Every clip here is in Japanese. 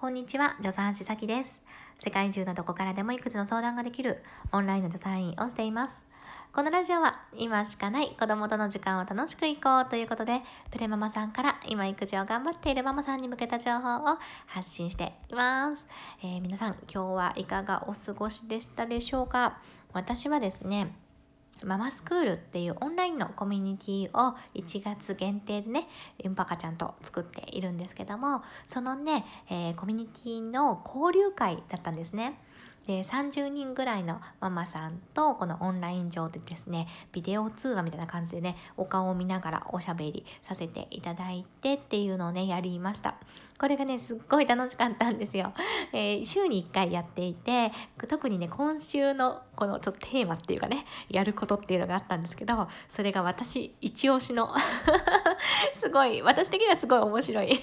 こんにちは、助産師さきです。世界中のどこからでも育児の相談ができるオンラインの助産院をしています。このラジオは今しかない子供との時間を楽しく行こうということで、プレママさんから今育児を頑張っているママさんに向けた情報を発信しています。えー、皆さん、今日はいかがお過ごしでしたでしょうか？私はですね、ママスクールっていうオンラインのコミュニティを1月限定でね、ユンパカちゃんと作っているんですけども、そのね、えー、コミュニティの交流会だったんですね。で30人ぐらいのママさんとこのオンライン上でですねビデオ通話みたいな感じでねお顔を見ながらおしゃべりさせていただいてっていうのをねやりました。これがねすっごい楽しかったんですよ、えー、週に1回やっていて特にね今週のこのちょっとテーマっていうかねやることっていうのがあったんですけどそれが私一押しの すごい私的にはすごい面白い。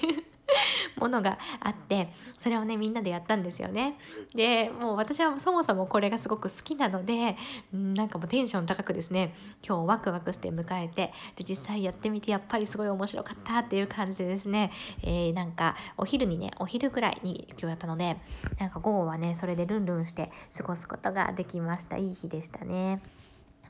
ものがあってそれをねみんなでやったんですよねでもう私はそもそもこれがすごく好きなのでなんかもうテンション高くですね今日ワクワクして迎えてで実際やってみてやっぱりすごい面白かったっていう感じでですね、えー、なんかお昼にねお昼ぐらいに今日やったのでなんか午後はねそれでルンルンして過ごすことができましたいい日でしたね。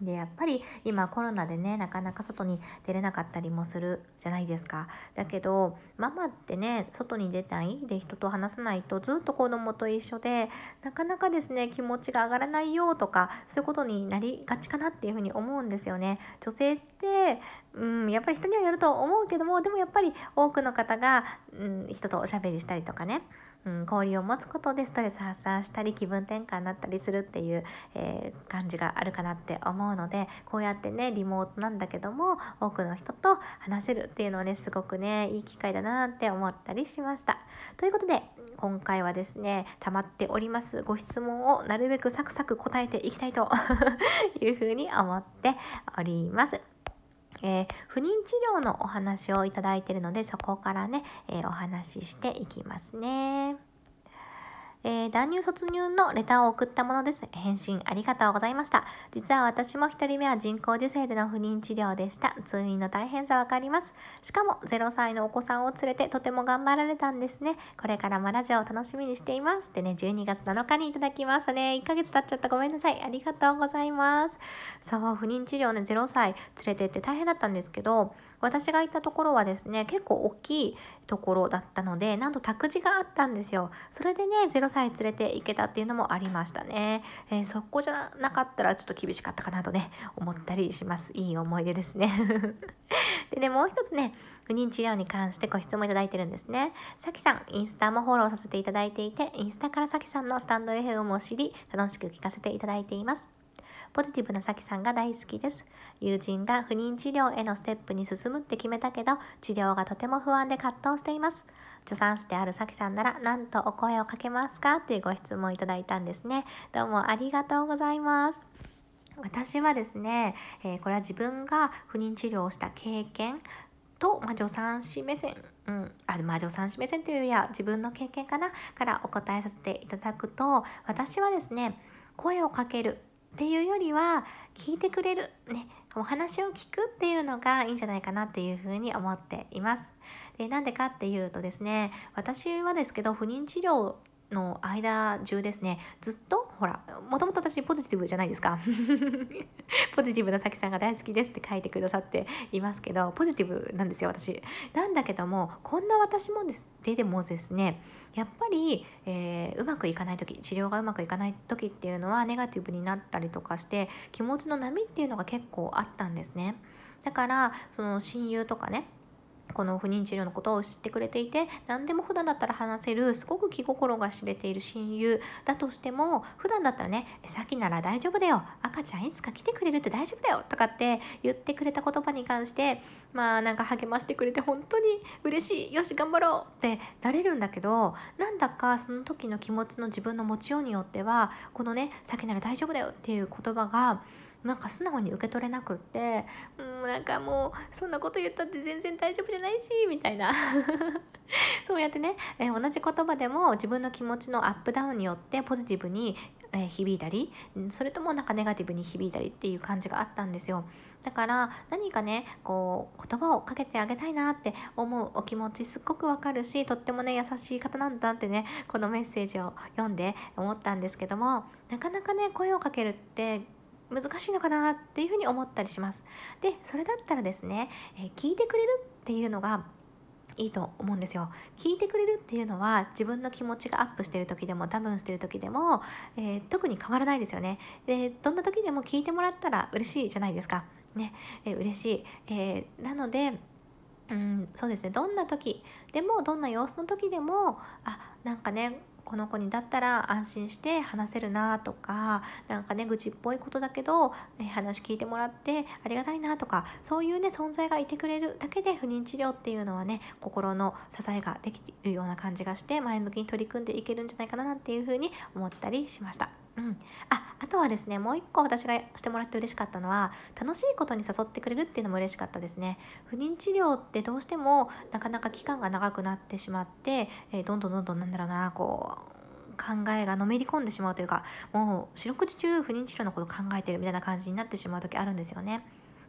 でやっぱり今コロナでねなかなか外に出れなかったりもするじゃないですか。だけどママってね外に出たいで人と話さないとずっと子供と一緒でなかなかですね気持ちが上がらないよとかそういうことになりがちかなっていうふうに思うんですよね。女性ってうんやっぱり人にはよると思うけどもでもやっぱり多くの方が、うん、人とおしゃべりしたりとかねうん、交流を持つことでストレス発散したり気分転換になったりするっていう、えー、感じがあるかなって思うのでこうやってねリモートなんだけども多くの人と話せるっていうのはねすごくねいい機会だなって思ったりしました。ということで今回はですね溜まっておりますご質問をなるべくサクサク答えていきたいと いうふうに思っております。えー、不妊治療のお話をいただいているのでそこからね、えー、お話ししていきますね。えー、断乳卒乳のレターを送ったものです。返信ありがとうございました。実は私も1人目は人工授精での不妊治療でした。通院の大変さわかります。しかも0歳のお子さんを連れてとても頑張られたんですね。これからもラジオを楽しみにしています。ってね、12月7日にいただきましたね。1ヶ月経っちゃったごめんなさい。ありがとうございます。そう、不妊治療ね、0歳連れてって大変だったんですけど、私が行ったところはですね、結構大きいところだったので、なんと託児があったんですよ。それでね、0歳連れて行けたっていうのもありましたね。えー、そこじゃなかったらちょっと厳しかったかなとね、思ったりします。いい思い出ですね。でね、もう一つね、不妊治療に関してご質問いただいてるんですね。さきさん、インスタもフォローさせていただいていて、インスタからさきさんのスタンド FM を知り、楽しく聞かせていただいています。ポジティブなさきさんが大好きです。友人が不妊治療へのステップに進むって決めたけど、治療がとても不安で葛藤しています。助産師であるさきさんなら何とお声をかけますか？というご質問いただいたんですね。どうもありがとうございます。私はですね、えー、これは自分が不妊治療をした経験と、まあ、助産師目線、うん、あまあ助産師目線というよりは自分の経験かな？からお答えさせていただくと私はですね声をかけるっていうよりは聞いてくれる、ね、お話を聞くっていうのがいいんじゃないかなっていうふうに思っています。でなんでかっていうとですね私はですけど不妊治療の間中ですねずっとほらもともと私ポジティブじゃないですか。ポジティブなさきさんが大好きですって書いてくださっていますけどポジティブなんですよ私。なんだけどもこんな私もですででもですねやっぱり、えー、うまくいかない時治療がうまくいかない時っていうのはネガティブになったりとかして気持ちの波っていうのが結構あったんですね。だからその親友とかねこの不妊治療のことを知ってくれていて何でも普段だったら話せるすごく気心が知れている親友だとしても普段だったらね「さっきなら大丈夫だよ赤ちゃんいつか来てくれるって大丈夫だよ」とかって言ってくれた言葉に関してまあなんか励ましてくれて本当に嬉しいよし頑張ろうってなれるんだけどなんだかその時の気持ちの自分の持ちようによってはこのね「さっきなら大丈夫だよ」っていう言葉がなんか素直に受け取れなくってうんなんかもうそんなこと言ったって全然大丈夫じゃないしみたいな。そうやってね、えー、同じ言葉でも自分の気持ちのアップダウンによってポジティブに、え、響いたりそれともなんかネガティブに響いたりっていう感じがあったんですよ。だから何かねこう言葉をかけてあげたいなって思うお気持ちすっごくわかるしとってもね優しい方なんだってねこのメッセージを読んで思ったんですけどもなかなかね声をかけるって難しいのかなっていうふうに思ったりします。でそれだったらですね、え聞いてくれるっていうのがいいと思うんですよ。聞いてくれるっていうのは自分の気持ちがアップしてる時でもダウンしてる時でも、えー、特に変わらないですよね。でどんな時でも聞いてもらったら嬉しいじゃないですか。ね、えー、嬉しい。えー、なのでうん、そうですねどんな時でもどんな様子の時でもあなんかねこの子にだったら安心して話せるなとかなんかね愚痴っぽいことだけど、え話聞いてもらってありがたいなとかそういうね存在がいてくれるだけで不妊治療っていうのはね心の支えができるような感じがして前向きに取り組んでいけるんじゃないかなっていうふうに思ったりしました。うん、ああとはですねもう一個私がしてもらって嬉しかったのは楽しいことに誘ってくれるっていうのも嬉しかったですね不妊治療ってどうしてもなかなか期間が長くなってしまって、えー、どんどんどんどんなんだろうなこう考えがのめり込んでしまうというかもう四六時中不妊治療のこと考えてるみたいな感じになってしまう時あるんですよね。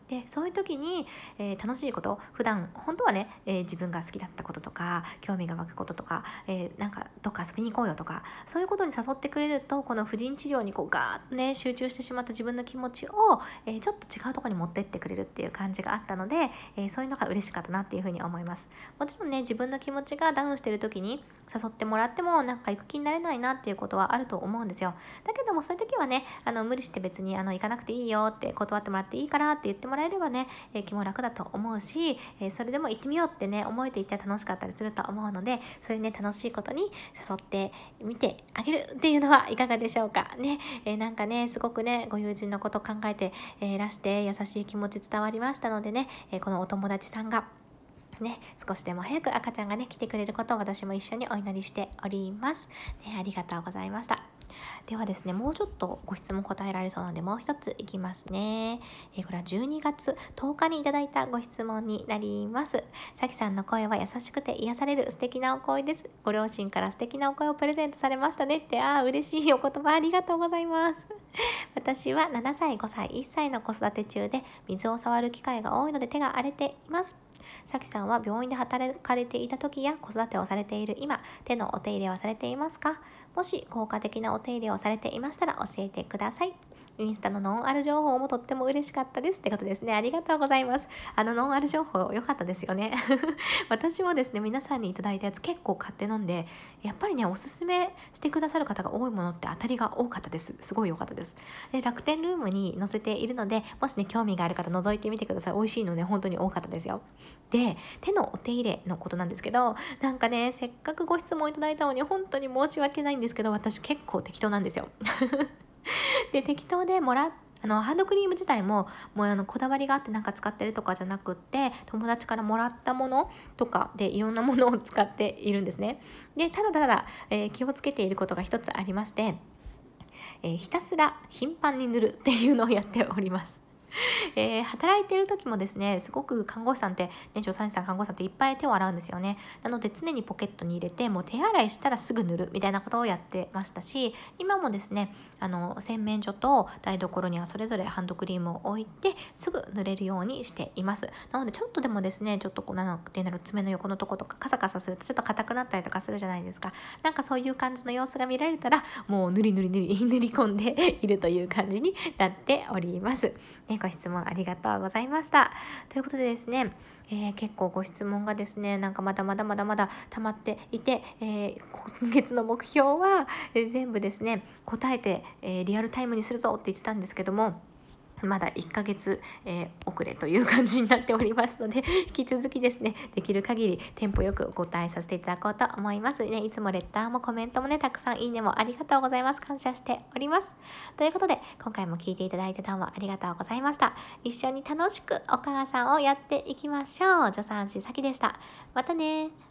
でそういう時に、えー、楽しいこと普段本当はね、えー、自分が好きだったこととか興味が湧くこととか、えー、なんかどっか遊びに行こうよとかそういうことに誘ってくれるとこの不妊治療にこうガーッとね集中してしまった自分の気持ちを、え、ちょっと違うとこに持ってってくれるっていう感じがあったので、えそういうのが嬉しかったなっていうふうに思います。もちろんね自分の気持ちがダウンしてる時に誘ってもらってもなんか行く気になれないなっていうことはあると思うんですよ。だけどもそういう時はねあの無理して別にあの行かなくていいよって断ってもらっていいからって言ってもらえればね、え、気も楽だと思うし、え、それでも行ってみようってね思えていたら楽しかったりすると思うのでそういうね楽しいことに誘ってみてあげるっていうのはいかがでしょうかね、え、なんかねすごくねご友人のこと考えて、えらして優しい気持ち伝わりましたのでね、えこのお友達さんがね、少しでも早く赤ちゃんがね、来てくれることを私も一緒にお祈りしております。ね、ありがとうございました。ではですね、もうちょっとご質問答えられそうなので、もう一ついきますね。えこれは12月10日にいただいたご質問になります。さきさんの声は優しくて癒される素敵なお声です。ご両親から素敵なお声をプレゼントされましたねって、ああ、嬉しいお言葉ありがとうございます。私は7歳、5歳、1歳の子育て中で水を触る機会が多いので手が荒れています。さきさんは病院で働かれていた時や子育てをされている今、手のお手入れはされていますか？もし効果的なお手入れをされていましたら教えてください。インスタのノンアル情報もとっても嬉しかったですってことですね。ありがとうございます。あのノンアル情報良かったですよね。私もですね、皆さんにいただいたやつ結構買って飲んで、やっぱりね、おすすめしてくださる方が多いものって当たりが多かったです。すごい良かったです。で楽天ルームに載せているので、もしね、興味がある方覗いてみてください。美味しいのね、本当に多かったですよ。で、手のお手入れのことなんですけど、なんかね、せっかくご質問いただいたのに本当に申し訳ないんですけど、私結構適当なんですよ。で適当でもらあのハンドクリーム自体ももうあのこだわりがあってなんか使ってるとかじゃなくって友達からもらったものとかでいろんなものを使っているんですね。でただただ、えー、気をつけていることが一つありまして、えー、ひたすら頻繁に塗るっていうのをやっております。えー、働いてる時もですねすごく看護師さんってね助産師さん看護師さんっていっぱい手を洗うんですよね。なので常にポケットに入れてもう手洗いしたらすぐ塗るみたいなことをやってましたし今もですねあの洗面所と台所にはそれぞれハンドクリームを置いてすぐ塗れるようにしています。なのでちょっとでもですねちょっとこう何て言うんだろう爪の横のとことかカサカサするとちょっと硬くなったりとかするじゃないですか。なんかそういう感じの様子が見られたらもう塗り塗り塗り 塗り込んでいるという感じになっております、ね、ご質問ありがとうございました。ということでですねえー、結構ご質問がですねなんかまだまだまだまだ溜まっていて、えー、今月の目標は、えー、全部ですね答えて、えリアルタイムにするぞって言ってたんですけどもまだ1ヶ月、えー、遅れという感じになっておりますので、引き続きですね、できる限りテンポよくお答えさせていただこうと思います。ね、いつもレッターもコメントもね、たくさんいいねもありがとうございます。感謝しております。ということで、今回も聞いていただいてどうもありがとうございました。一緒に楽しくお母さんをやっていきましょう。助産師さきでした。またね